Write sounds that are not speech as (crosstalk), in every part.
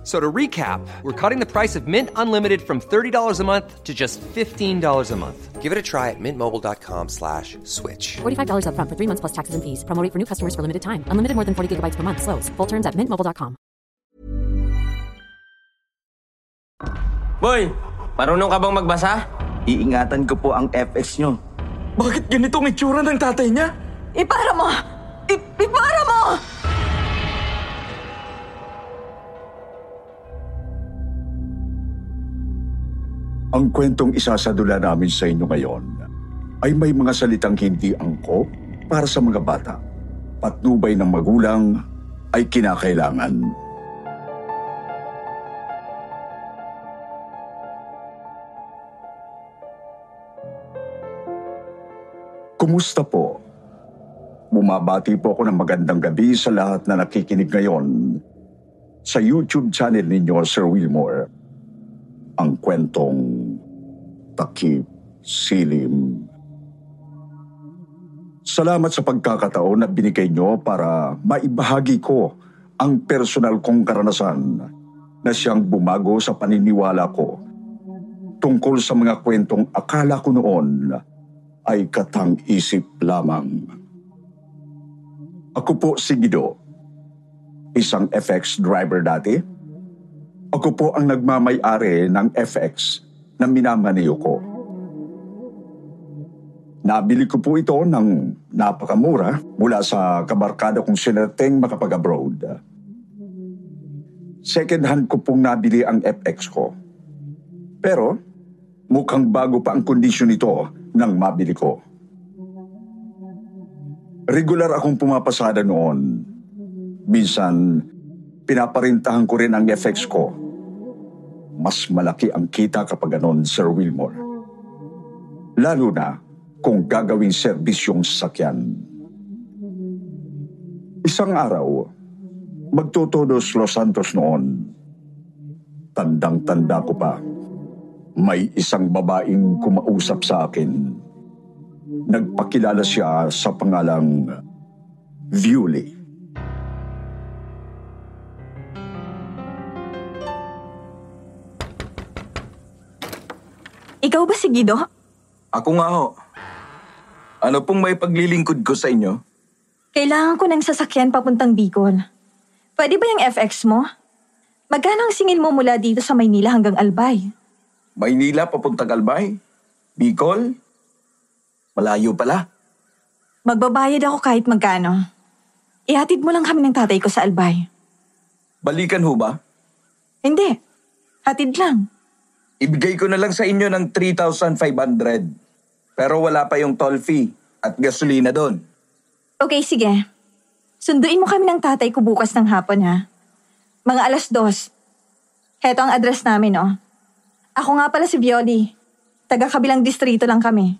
F- So to recap, we're cutting the price of Mint Unlimited from $30 a month to just $15 a month. Give it a try at mintmobile.com slash switch. $45 upfront for three months plus taxes and fees. Promo rate for new customers for limited time. Unlimited more than 40 gigabytes per month. Slows. Full terms at mintmobile.com. Boy, marunong ka bang magbasa? Iingatan ko po ang FX nyo. Bakit ganito ang itsura ng tatay niya? Ipara mo! I- ipara mo! Ang kwentong isasadula namin sa inyo ngayon ay may mga salitang hindi angkop para sa mga bata. Patnubay ng magulang ay kinakailangan. Kumusta po? Bumabati po ako ng magandang gabi sa lahat na nakikinig ngayon sa YouTube channel ninyo, Sir Wilmore ang kwentong takip silim. Salamat sa pagkakataon na binigay nyo para maibahagi ko ang personal kong karanasan na siyang bumago sa paniniwala ko tungkol sa mga kwentong akala ko noon ay katang-isip lamang. Ako po si Guido, isang FX driver dati ako po ang nagmamay-ari ng FX na minamaniyo ko. Nabili ko po ito ng napakamura mula sa kabarkada kong sinerteng makapag-abroad. Second hand ko pong nabili ang FX ko. Pero mukhang bago pa ang kondisyon nito nang mabili ko. Regular akong pumapasada noon. Minsan, pinaparintahan ko rin ang FX ko. Mas malaki ang kita kapag ganon, Sir Wilmore. Lalo na kung gagawing serbisyong sasakyan. Isang araw, magtutodos Los Santos noon. Tandang-tanda ko pa, may isang babaeng kumausap sa akin. Nagpakilala siya sa pangalang Viewley. Ikaw ba si Guido? Ako nga ho. Ano pong may paglilingkod ko sa inyo? Kailangan ko ng sasakyan papuntang Bicol. Pwede ba yung FX mo? Magkano ang singil mo mula dito sa Maynila hanggang Albay? Maynila papuntang Albay? Bicol? Malayo pala. Magbabayad ako kahit magkano. Ihatid mo lang kami ng tatay ko sa Albay. Balikan ho ba? Hindi. Hatid lang. Ibigay ko na lang sa inyo ng 3,500. Pero wala pa yung toll fee at gasolina doon. Okay, sige. Sunduin mo kami ng tatay ko bukas ng hapon, ha? Mga alas dos. Heto ang address namin, oh. Ako nga pala si Violi. Taga kabilang distrito lang kami.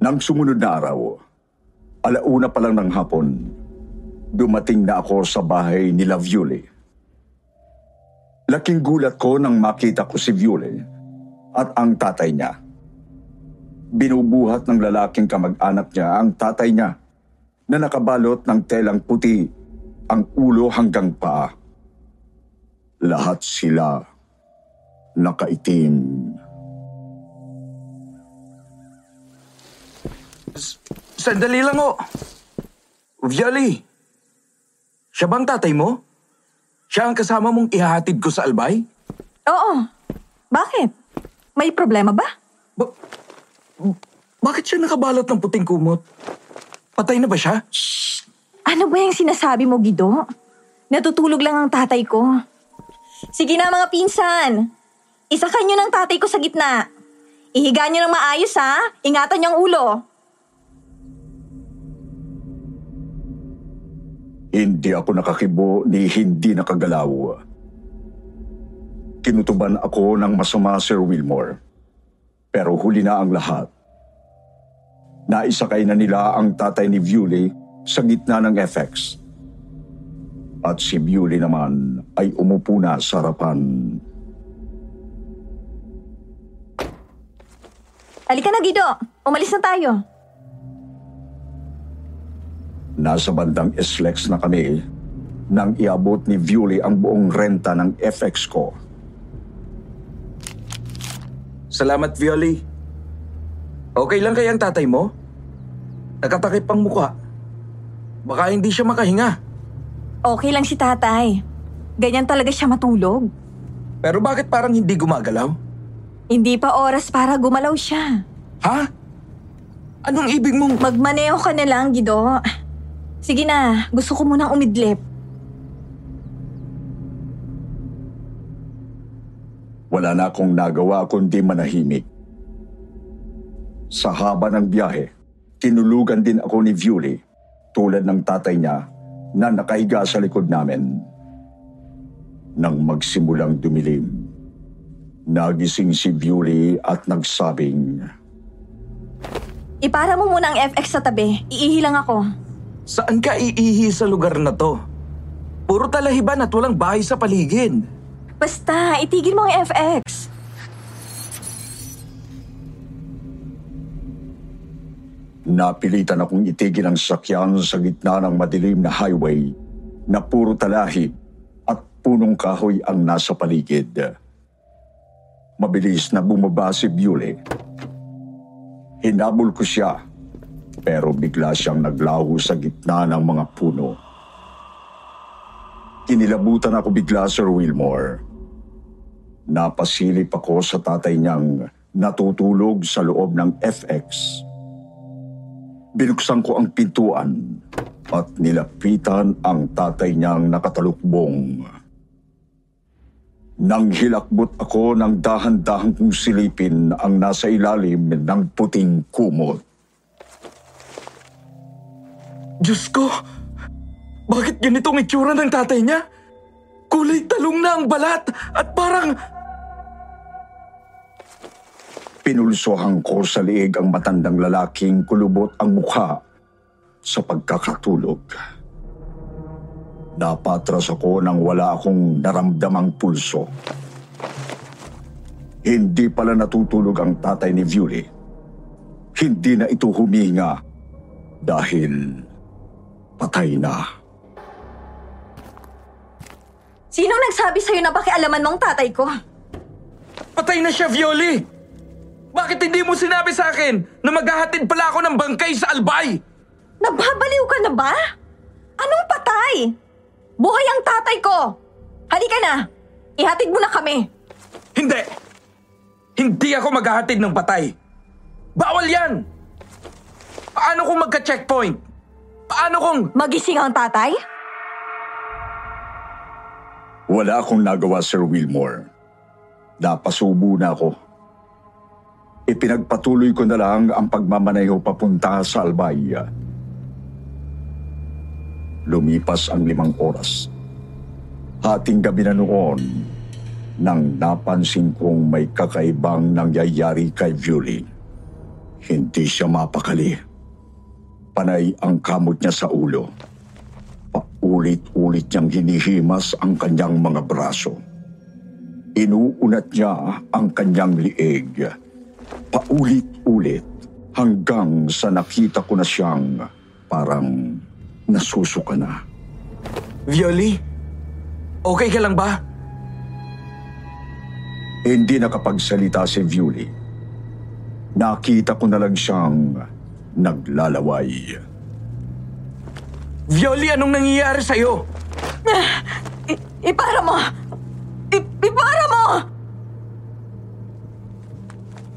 Nang sumunod na araw, alauna pa lang ng hapon, dumating na ako sa bahay ni La Viole. Laking gulat ko nang makita ko si Viole at ang tatay niya. Binubuhat ng lalaking kamag-anak niya ang tatay niya na nakabalot ng telang puti ang ulo hanggang paa. Lahat sila nakaitim. Sandali lang ho. Violi, siya bang tatay mo? Siya ang kasama mong ihahatid ko sa Albay? Oo. Bakit? May problema ba? Ba- bakit siya nakabalot ng puting kumot? Patay na ba siya? Ano ba yung sinasabi mo, Gido? Natutulog lang ang tatay ko. Sige na mga pinsan. Isakay nyo ng tatay ko sa gitna. Ihiga nyo ng maayos ha. Ingatan nyo ang ulo. Hindi ako nakakibo ni hindi nakagalaw. Kinutuban ako ng masama Sir Wilmore. Pero huli na ang lahat. Naisakay na nila ang tatay ni Viewley sa gitna ng FX. At si Bewley naman ay umupo na sa harapan. Halika na, Gido. Umalis na tayo. Nasa bandang SLEX na kami nang iabot ni Bewley ang buong renta ng FX ko. Salamat, Violi. Okay lang kaya ang tatay mo? Nakatakip ang mukha. Baka hindi siya makahinga. Okay lang si tatay. Ganyan talaga siya matulog. Pero bakit parang hindi gumagalaw? Hindi pa oras para gumalaw siya. Ha? Anong ibig mong... Magmaneho ka na lang, Gido. Sige na, gusto ko munang umidlip. Wala na akong nagawa kundi manahimik. Sa haba ng biyahe, tinulugan din ako ni Viewley tulad ng tatay niya na nakahiga sa likod namin. Nang magsimulang dumilim, nagising si Viewley at nagsabing, Ipara mo muna ang FX sa tabi. Iihi lang ako. Saan ka iihi sa lugar na to? Puro talahiban at walang bahay sa paligid. Basta, itigil mo ang FX. Napilitan akong itigil ang sakyan sa gitna ng madilim na highway na puro talahib at punong kahoy ang nasa paligid. Mabilis na bumaba si Bewley. Hinabol ko siya pero bigla siyang naglaho sa gitna ng mga puno. Kinilabutan ako bigla, Sir Wilmore. Napasilip ako sa tatay niyang natutulog sa loob ng FX. Binuksan ko ang pintuan at nilapitan ang tatay niyang nakatalukbong. Nang hilakbot ako ng dahan-dahang kong silipin ang nasa ilalim ng puting kumot. Diyos ko! Bakit ganitong itsura ng tatay niya? Kulay talong na ang balat at parang... Pinulsohan ko sa liig ang matandang lalaking kulubot ang mukha sa pagkakatulog. Napatras ako nang wala akong naramdamang pulso. Hindi pala natutulog ang tatay ni Viewley. Hindi na ito huminga dahil patay na. Sinong nagsabi sa'yo na pakialaman mong tatay ko? Patay na siya, Violi! Bakit hindi mo sinabi sa akin na maghahatid pala ako ng bangkay sa Albay? Nababaliw ka na ba? Anong patay? Buhay ang tatay ko! Halika na! Ihatid mo na kami! Hindi! Hindi ako maghahatid ng patay. Bawal yan! Paano kung magka-checkpoint? Paano kung... Magising ang tatay? Wala akong nagawa, Sir Wilmore. Napasubo na ako. Ipinagpatuloy ko na lang ang pagmamaneho papunta sa Albay. Lumipas ang limang oras. Hating gabi na noon nang napansin kong may kakaibang nangyayari kay Viewley. Hindi siya mapakali. Panay ang kamot niya sa ulo. Paulit-ulit niyang hinihimas ang kanyang mga braso. Inuunat niya ang kanyang liig. Paulit-ulit hanggang sa nakita ko na siyang parang nasusuka na. Violi? Okay ka lang ba? Hindi nakapagsalita si Viewley. Nakita ko na lang siyang naglalaway. Violi, anong nangyayari sa'yo? I- ipara mo! I- ipara mo!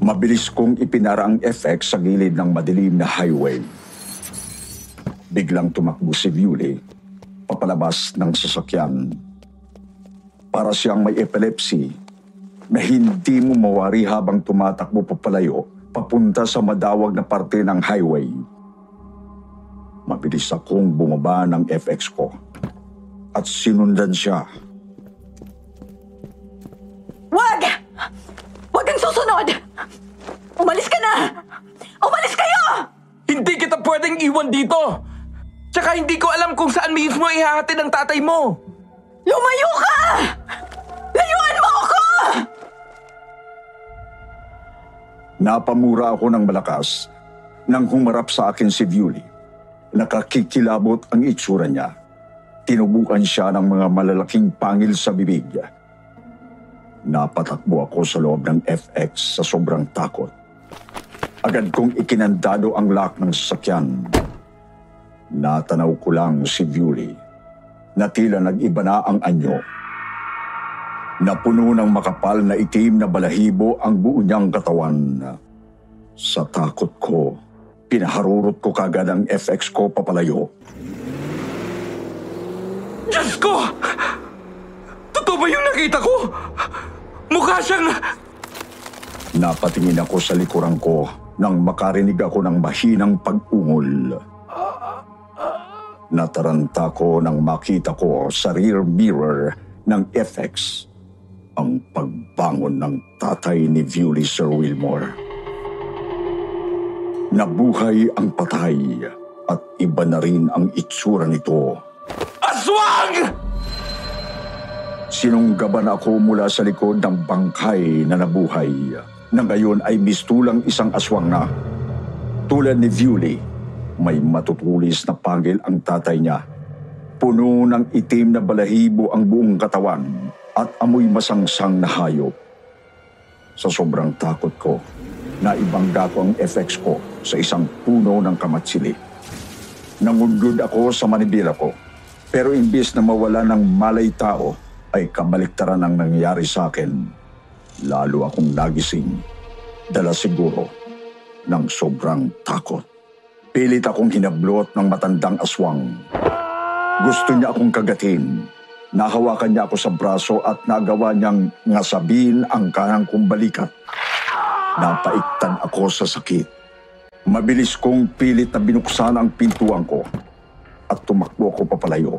Mabilis kong ipinara ang FX sa gilid ng madilim na highway. Biglang tumakbo si Viewley papalabas ng sasakyan. Para siyang may epilepsy na hindi mo mawari habang tumatakbo papalayo papunta sa madawag na parte ng highway. Mabilis akong bumaba ng FX ko at sinundan siya. Wag! Wag kang susunod! Umalis ka na! Umalis kayo! Hindi kita pwedeng iwan dito! Tsaka hindi ko alam kung saan mismo ihahatid ang tatay mo. Lumayo ka! Napamura ako ng malakas nang humarap sa akin si Viuli. Nakakikilabot ang itsura niya. Tinubukan siya ng mga malalaking pangil sa bibig. Napatakbo ako sa loob ng FX sa sobrang takot. Agad kong ikinandado ang lock ng sasakyan. Natanaw ko lang si Viuli na tila nag-iba na ang anyo. Napuno ng makapal na itim na balahibo ang buo niyang katawan. Sa takot ko, pinaharurot ko kagad ang FX ko papalayo. Diyos ko! Totoo ba yung nakita ko? Mukha siyang... Napatingin ako sa likuran ko nang makarinig ako ng mahinang pag-ungol. Nataranta ko nang makita ko sa rear mirror ng FX ang pagbangon ng tatay ni Viewley Sir Wilmore. Nabuhay ang patay at iba na rin ang itsura nito. Aswang! Sinunggaban ako mula sa likod ng bangkay na nabuhay na ngayon ay mistulang isang aswang na. Tulad ni Viewley, may matutulis na pangil ang tatay niya. Puno ng itim na balahibo ang buong katawan at amoy masangsang na hayop. Sa sobrang takot ko, naibangga ko ang FX ko sa isang puno ng kamatsili. Nangundod ako sa manibila ko, pero imbis na mawala ng malay tao, ay kabaliktaran ang nangyayari sa akin. Lalo akong nagising, dala siguro ng sobrang takot. Pilit akong hinablot ng matandang aswang. Gusto niya akong kagatin. Nahawakan niya ako sa braso at nagawa niyang ngasabin ang kanang kong balikat. Napaiktan ako sa sakit. Mabilis kong pilit na binuksan ang pintuan ko at tumakbo ako papalayo.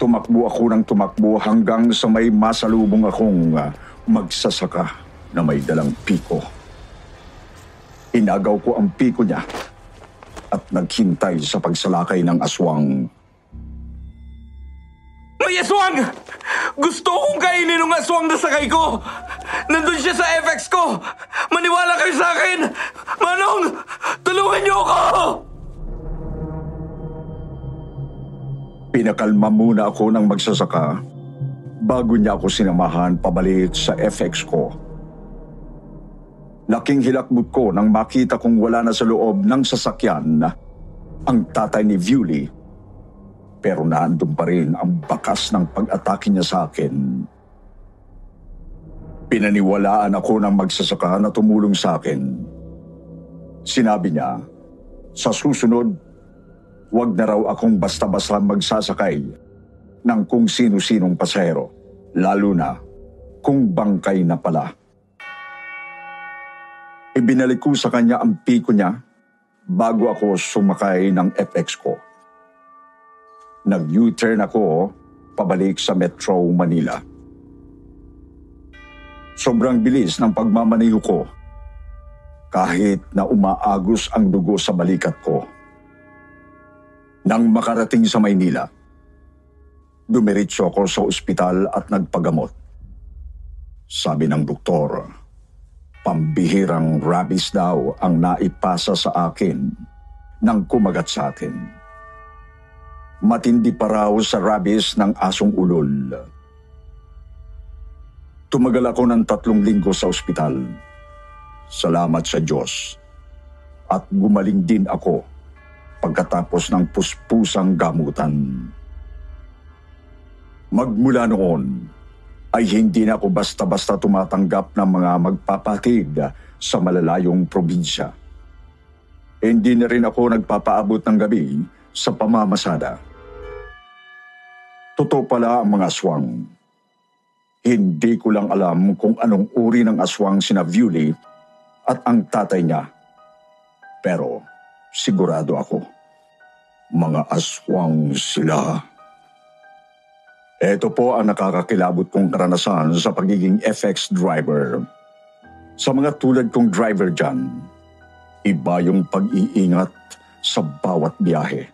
Tumakbo ako ng tumakbo hanggang sa may masalubong akong ah, magsasaka na may dalang piko. Inagaw ko ang piko niya at naghintay sa pagsalakay ng aswang. May aswang! Gusto kong kainin ng aswang na sakay ko! Nandun siya sa FX ko! Maniwala kayo sa akin! Manong! Tulungan niyo ako! Pinakalma muna ako ng magsasaka bago niya ako sinamahan pabalik sa FX ko. Laking hilakbot ko nang makita kong wala na sa loob ng sasakyan ang tatay ni Viewley. Pero naandun pa rin ang bakas ng pag-atake niya sa akin. Pinaniwalaan ako ng magsasaka na tumulong sa akin. Sinabi niya, sa susunod, Huwag na raw akong basta-basta magsasakay ng kung sino-sinong pasahero, lalo na kung bangkay na pala. Ibinalik ko sa kanya ang piko niya bago ako sumakay ng FX ko. Nag-U-turn ako pabalik sa Metro Manila. Sobrang bilis ng pagmamaneho ko kahit na umaagos ang dugo sa balikat ko. Nang makarating sa Maynila, dumiretso ako sa ospital at nagpagamot. Sabi ng doktor, pambihirang rabies daw ang naipasa sa akin nang kumagat sa atin. Matindi pa raw sa rabies ng asong ulol. Tumagal ako ng tatlong linggo sa ospital. Salamat sa Diyos. At gumaling din ako pagkatapos ng puspusang gamutan. Magmula noon, ay hindi na ako basta-basta tumatanggap ng mga magpapatid sa malalayong probinsya. Hindi na rin ako nagpapaabot ng gabi sa pamamasada. Totoo pala ang mga aswang. Hindi ko lang alam kung anong uri ng aswang sina Viewley at ang tatay niya. Pero sigurado ako, mga aswang sila. Ito po ang nakakakilabot kong karanasan sa pagiging FX driver. Sa mga tulad kong driver dyan, iba yung pag-iingat sa bawat biyahe.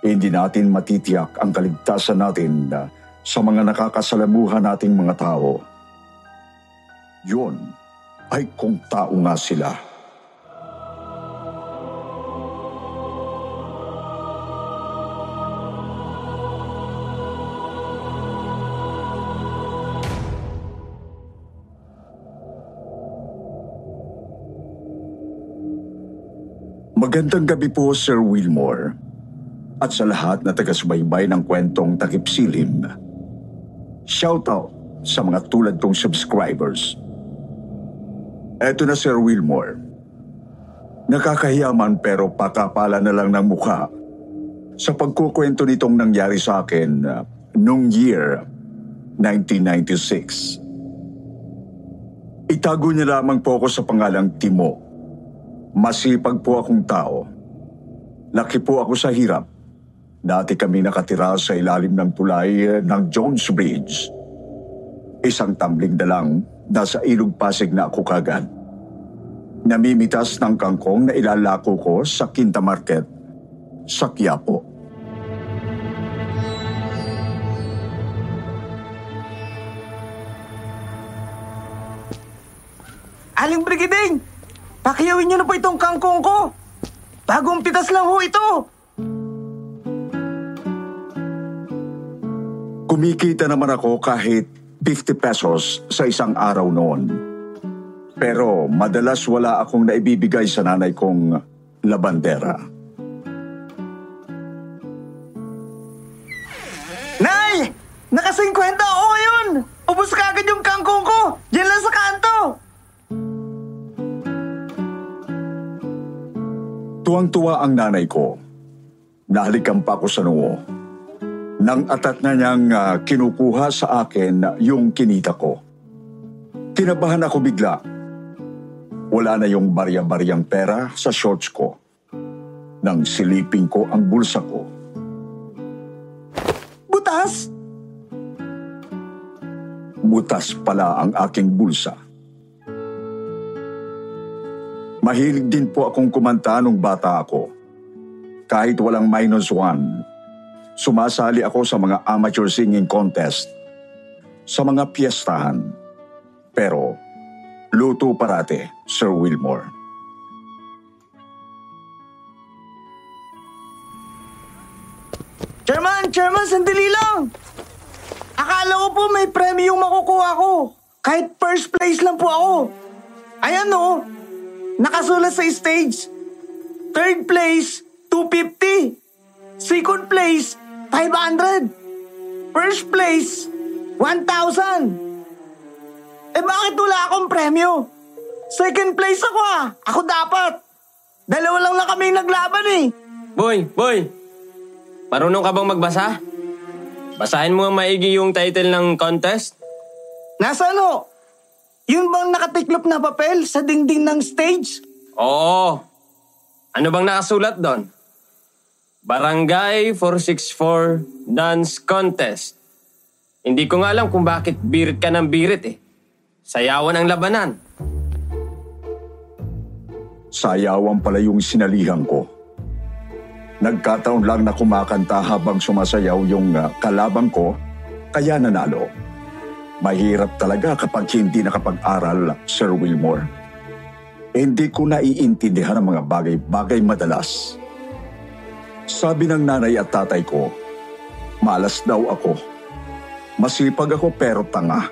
Hindi natin matitiyak ang kaligtasan natin uh, sa mga nakakasalamuhan nating mga tao. Yun ay kung tao nga sila. Magandang gabi po, Sir Wilmore. At sa lahat na taga-subaybay ng kwentong takip silim. Shoutout sa mga tulad kong subscribers. Eto na, Sir Wilmore. Nakakahiyaman pero pakapala na lang ng mukha sa pagkukwento nitong nangyari sa akin uh, noong year 1996. Itago niya lamang po ako sa pangalang Timo. Masipag po akong tao. Laki po ako sa hirap. Dati kami nakatira sa ilalim ng tulay eh, ng Jones Bridge. Isang tumbling na lang, nasa ilog pasig na ako kagad. Namimitas ng kangkong na ilalako ko sa Quinta Market, sa Quiapo. Aling Brigiding! Pakiyawin niyo na po itong kangkong ko! Bagong pitas lang ho ito! Kumikita naman ako kahit 50 pesos sa isang araw noon. Pero madalas wala akong naibibigay sa nanay kong labandera. Nay! Naka-50 ako ngayon! Ubus ka agad yung kangkong ko! Diyan lang sa kanto! Tuwang-tuwa ang nanay ko. Nahalikan pa ako sa noo. Nang atat na niyang ah, kinukuha sa akin yung kinita ko. Kinabahan ako bigla. Wala na yung barya-baryang pera sa shorts ko. Nang silipin ko ang bulsa ko, Butas! butas pala ang aking bulsa. Mahilig din po akong kumanta nung bata ako. Kahit walang minus one, sumasali ako sa mga amateur singing contest, sa mga piyestahan. Pero, luto parate, Sir Wilmore. Chairman! Chairman, sandali lang! Akala ko po may premyo makukuha ko. Kahit first place lang po ako. Ayan o. Nakasulat sa stage. Third place, 250. Second place, 500. First place, 1,000. Eh bakit wala akong premyo? Second place ako ah. Ako dapat. Dalawa lang lang kaming naglaban eh. Boy, boy! Marunong ka bang magbasa? Basahin mo ang maigi yung title ng contest. Nasa ano? Yun bang nakatiklop na papel sa dingding ng stage? Oo. Ano bang nakasulat doon? Barangay 464 Dance Contest. Hindi ko nga alam kung bakit birit ka ng birit eh. Sayawan ang labanan. Sayawan pala yung sinalihan ko. Nagkataon lang na kumakanta habang sumasayaw yung uh, kalabang ko kaya nanalo. Mahirap talaga kapag hindi nakapag-aral, Sir Wilmore. Hindi ko naiintindihan ang mga bagay-bagay madalas. Sabi ng nanay at tatay ko, malas daw ako. Masipag ako pero tanga.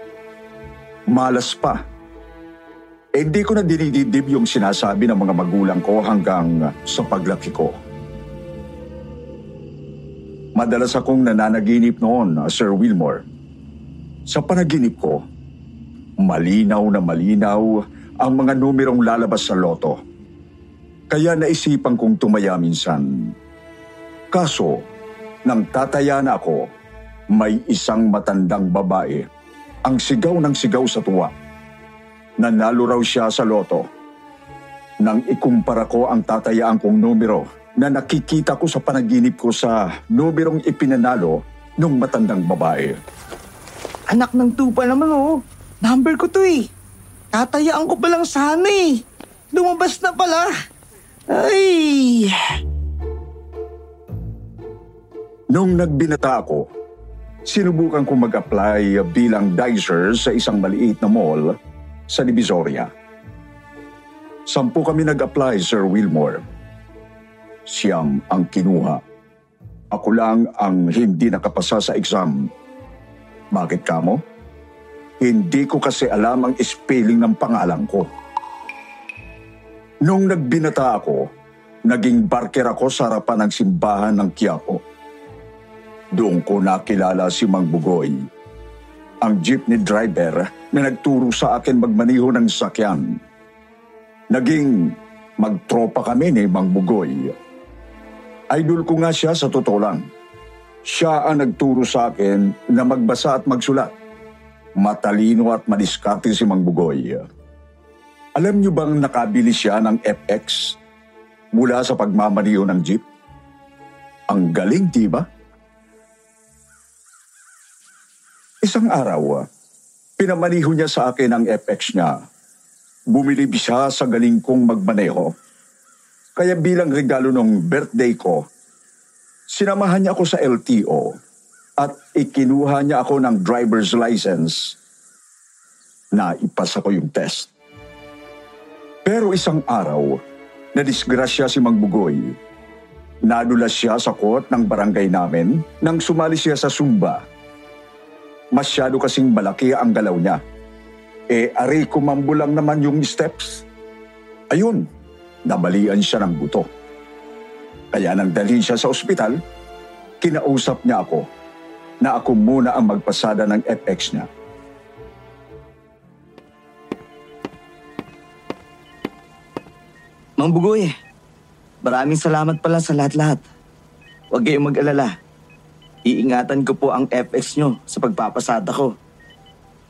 Malas pa. Hindi ko na dinididib yung sinasabi ng mga magulang ko hanggang sa paglaki ko. Madalas akong nananaginip noon, Sir Wilmore. Sa panaginip ko, malinaw na malinaw ang mga numerong lalabas sa loto. Kaya naisipan kong tumaya minsan. Kaso, nang tataya na ako, may isang matandang babae ang sigaw ng sigaw sa tuwa. Nanalo raw siya sa loto. Nang ikumpara ko ang tatayaan kong numero na nakikita ko sa panaginip ko sa numerong ipinanalo ng matandang babae. Anak ng tupa naman oh. Number ko to eh. Tatayaan ko pa lang sana eh. Lumabas na pala. Ay. Nung nagbinata ako, sinubukan kong mag-apply bilang dicer sa isang maliit na mall sa Divisoria. Sampu kami nag-apply, Sir Wilmore. Siyam ang kinuha. Ako lang ang hindi nakapasa sa exam. Bakit kamo? Hindi ko kasi alam ang spelling ng pangalan ko. Nung nagbinata ako, naging barker ako sa harapan ng simbahan ng Quiapo. Doon ko nakilala si Mang Bugoy, ang jeepney driver na nagturo sa akin magmaniho ng sakyan. Naging magtropa kami ni Mang Bugoy. Idol ko nga siya sa totoo lang. Siya ang nagturo sa akin na magbasa at magsulat. Matalino at madiskarte si Mang Bugoy. Alam niyo bang nakabili siya ng FX mula sa pagmamaniho ng jeep? Ang galing, di ba? Isang araw, pinamaniho niya sa akin ang FX niya. Bumili siya sa galing kong magmaneho. Kaya bilang regalo ng birthday ko, sinamahan niya ako sa LTO at ikinuha niya ako ng driver's license na ipasa ko yung test. Pero isang araw, nadisgrasya si Mang Bugoy. Nadulas siya sa court ng barangay namin nang sumali siya sa Zumba Masyado kasing malaki ang galaw niya. Eh, ari kumambo lang naman yung steps. Ayun, nabalian siya ng buto. Kaya nang dalhin siya sa ospital, kinausap niya ako na ako muna ang magpasada ng FX niya. Mang Bugoy, maraming salamat pala sa lahat-lahat. Huwag kayong mag-alala. Iingatan ko po ang FX nyo sa pagpapasada ko.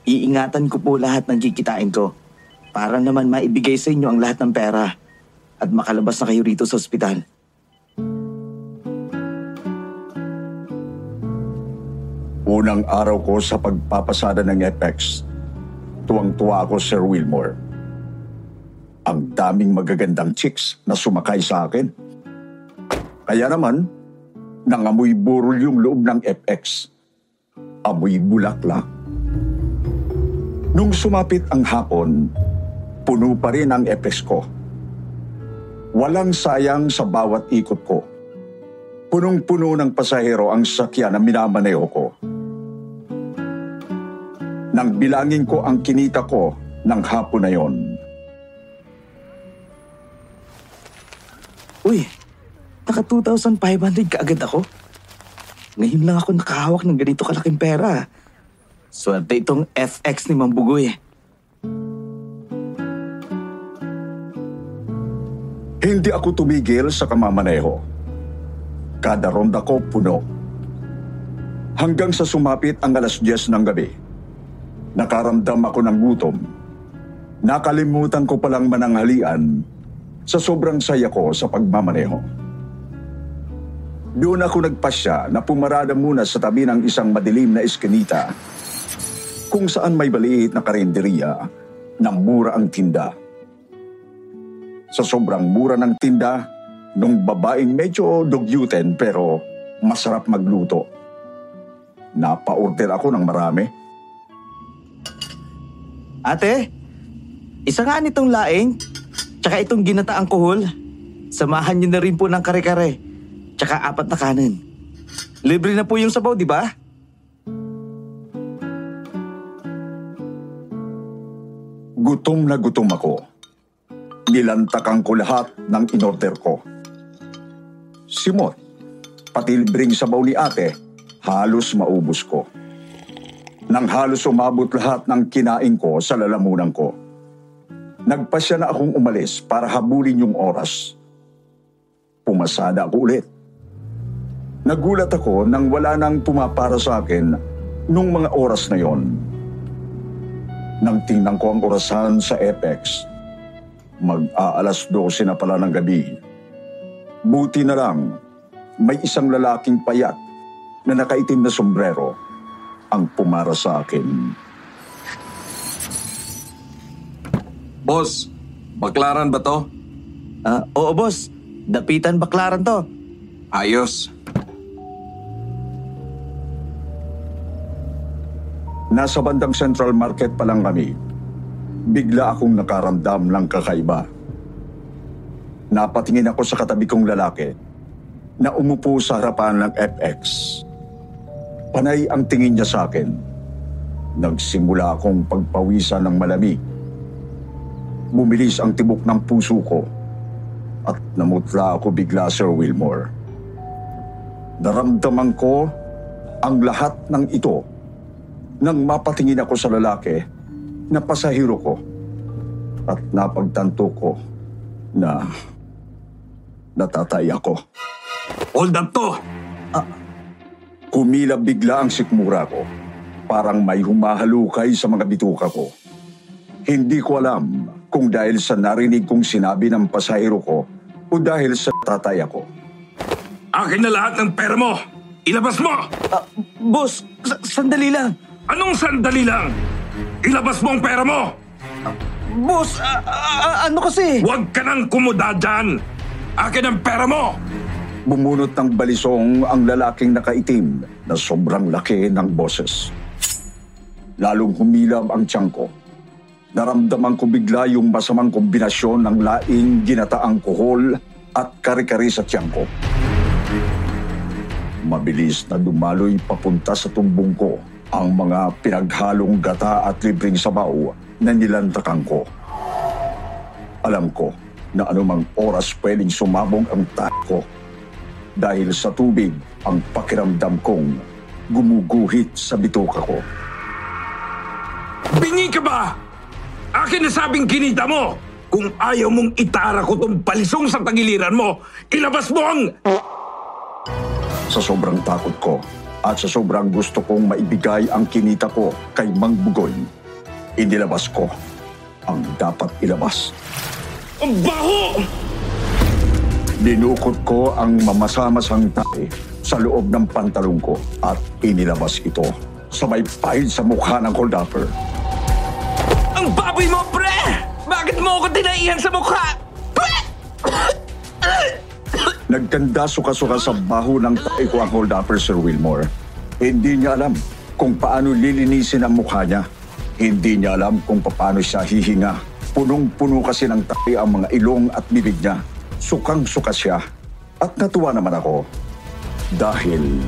Iingatan ko po lahat ng kikitain ko para naman maibigay sa inyo ang lahat ng pera at makalabas na kayo rito sa ospital. Unang araw ko sa pagpapasada ng FX, tuwang-tuwa ako, Sir Wilmore. Ang daming magagandang chicks na sumakay sa akin. Kaya naman, nangamoy burol yung loob ng FX. Amoy bulaklak. Nung sumapit ang hapon, puno pa rin ang FX ko. Walang sayang sa bawat ikot ko. Punong-puno ng pasahero ang sakyan na minamaneho ko. Nang bilangin ko ang kinita ko ng hapon na yon. Uy, naka 2,500 kaagad ako. Ngayon lang ako nakahawak ng ganito kalaking pera. Swerte itong FX ni Mambugoy. Hindi ako tumigil sa kamamaneho. Kada ronda ko puno. Hanggang sa sumapit ang alas 10 ng gabi. Nakaramdam ako ng gutom. Nakalimutan ko palang mananghalian sa sobrang saya ko sa pagmamaneho. Doon ako nagpasya na pumarada muna sa tabi ng isang madilim na eskinita kung saan may baliit na karinderiya na mura ang tinda. Sa sobrang mura ng tinda, nung babaeng medyo dugyuten pero masarap magluto. napa-order ako ng marami. Ate, isa nga nitong laing, tsaka itong ginataang kuhol. Samahan niyo na rin po ng kare-kare, tsaka apat na kanin. Libre na po yung sabaw, di ba? Gutom na gutom ako. Nilantakan ko lahat ng inorder ko. Simot, pati libreng sabaw ni ate, halos maubos ko. Nang halos umabot lahat ng kinain ko sa lalamunan ko. Nagpasya na akong umalis para habulin yung oras. Pumasada ako ulit. Nagulat ako nang wala nang pumapara sa akin nung mga oras na yon. Nang tingnan ko ang orasan sa Apex, mag-aalas 12 na pala ng gabi. Buti na lang, may isang lalaking payat na nakaitim na sombrero ang pumara sa akin. Boss, baklaran ba to? Ah, oo, boss. Dapitan baklaran to. Ayos. Nasa bandang Central Market pa lang kami. Bigla akong nakaramdam ng kakaiba. Napatingin ako sa katabi kong lalaki na umupo sa harapan ng FX. Panay ang tingin niya sa akin. Nagsimula akong pagpawisan ng malamig. Bumilis ang tibok ng puso ko at namutla ako bigla, Sir Wilmore. Naramdaman ko ang lahat ng ito nang mapatingin ako sa lalaki na pasahero ko at napagtanto ko na natatay ako. Hold up to! Kumila bigla ang sikmura ko. Parang may humahalukay sa mga bituka ko. Hindi ko alam kung dahil sa narinig kong sinabi ng pasahero ko o dahil sa tatay ako. Akin na lahat ng pera mo! Ilabas mo! Ah, boss, sa- sandali lang. Anong sandali lang? Ilabas mo ang pera mo! Boss, ah, ah, ano kasi? Huwag ka nang kumuda dyan! Akin ang pera mo! Bumunot ng balisong ang lalaking nakaitim na sobrang laki ng boses. Lalong humilab ang tiyan ko. Naramdaman ko bigla yung masamang kombinasyon ng laing ginataang kuhol at kari-kari sa tiyan ko. Mabilis na dumaloy papunta sa tumbong ko ang mga pinaghalong gata at libreng sabaw na nilantakan ko. Alam ko na anumang oras pwedeng sumabog ang tayo ko dahil sa tubig ang pakiramdam kong gumuguhit sa bituka ko. Bingi ka ba? Akin na sabing kinita mo! Kung ayaw mong itara ko tong palisong sa tagiliran mo, ilabas mo ang... Sa sobrang takot ko at sa sobrang gusto kong maibigay ang kinita ko kay Mang Bugoy, inilabas ko ang dapat ilabas. Ang baho! Dinukot ko ang mamasamasang tae sa loob ng pantalong ko at inilabas ito sabay pahid sa mukha ng holdupper. Ang baboy mo, pre! Bakit mo ako dinaihan sa mukha? (coughs) Nagkanda suka-suka sa baho ng tae ko ang holdupper, Sir Wilmore. Hindi niya alam kung paano lilinisin ang mukha niya. Hindi niya alam kung paano siya hihinga. Punong-puno kasi ng tae ang mga ilong at bibig niya. Sukang-suka siya. At natuwa naman ako. Dahil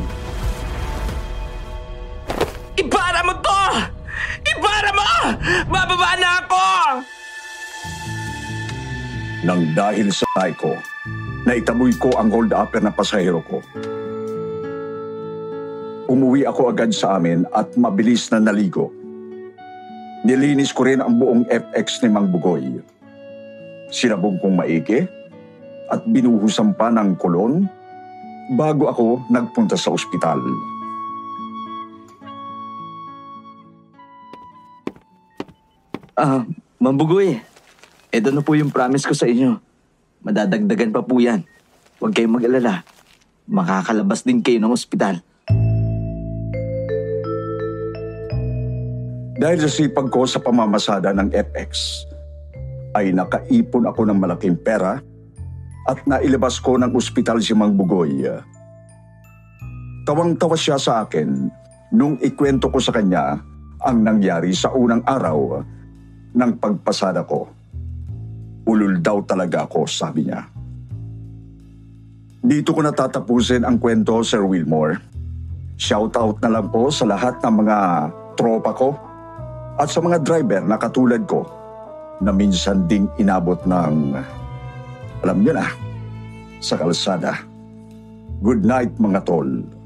Ibara mo to! Ibara mo! Bababa na ako! nang dahil sa tae ko, naitaboy ko ang hold-upper na pasahero ko. Umuwi ako agad sa amin at mabilis na naligo. Nilinis ko rin ang buong FX ni Mang Bugoy. Sinabong kong maigi at binuhusan pa ng kolon bago ako nagpunta sa ospital. Ah, mambugoy. Ito na po yung promise ko sa inyo. Madadagdagan pa po yan. Huwag kayong mag-alala. Makakalabas din kayo ng ospital. Dahil sa sipag ko sa pamamasada ng FX, ay nakaipon ako ng malaking pera at nailabas ko ng ospital si Mang Bugoy. Tawang-tawa siya sa akin nung ikwento ko sa kanya ang nangyari sa unang araw ng pagpasada ko. Ulul daw talaga ako, sabi niya. Dito ko natatapusin ang kwento, Sir Wilmore. Shoutout na lang po sa lahat ng mga tropa ko at sa mga driver na katulad ko na minsan ding inabot ng, alam niyo na, sa kalsada. Good night mga tol.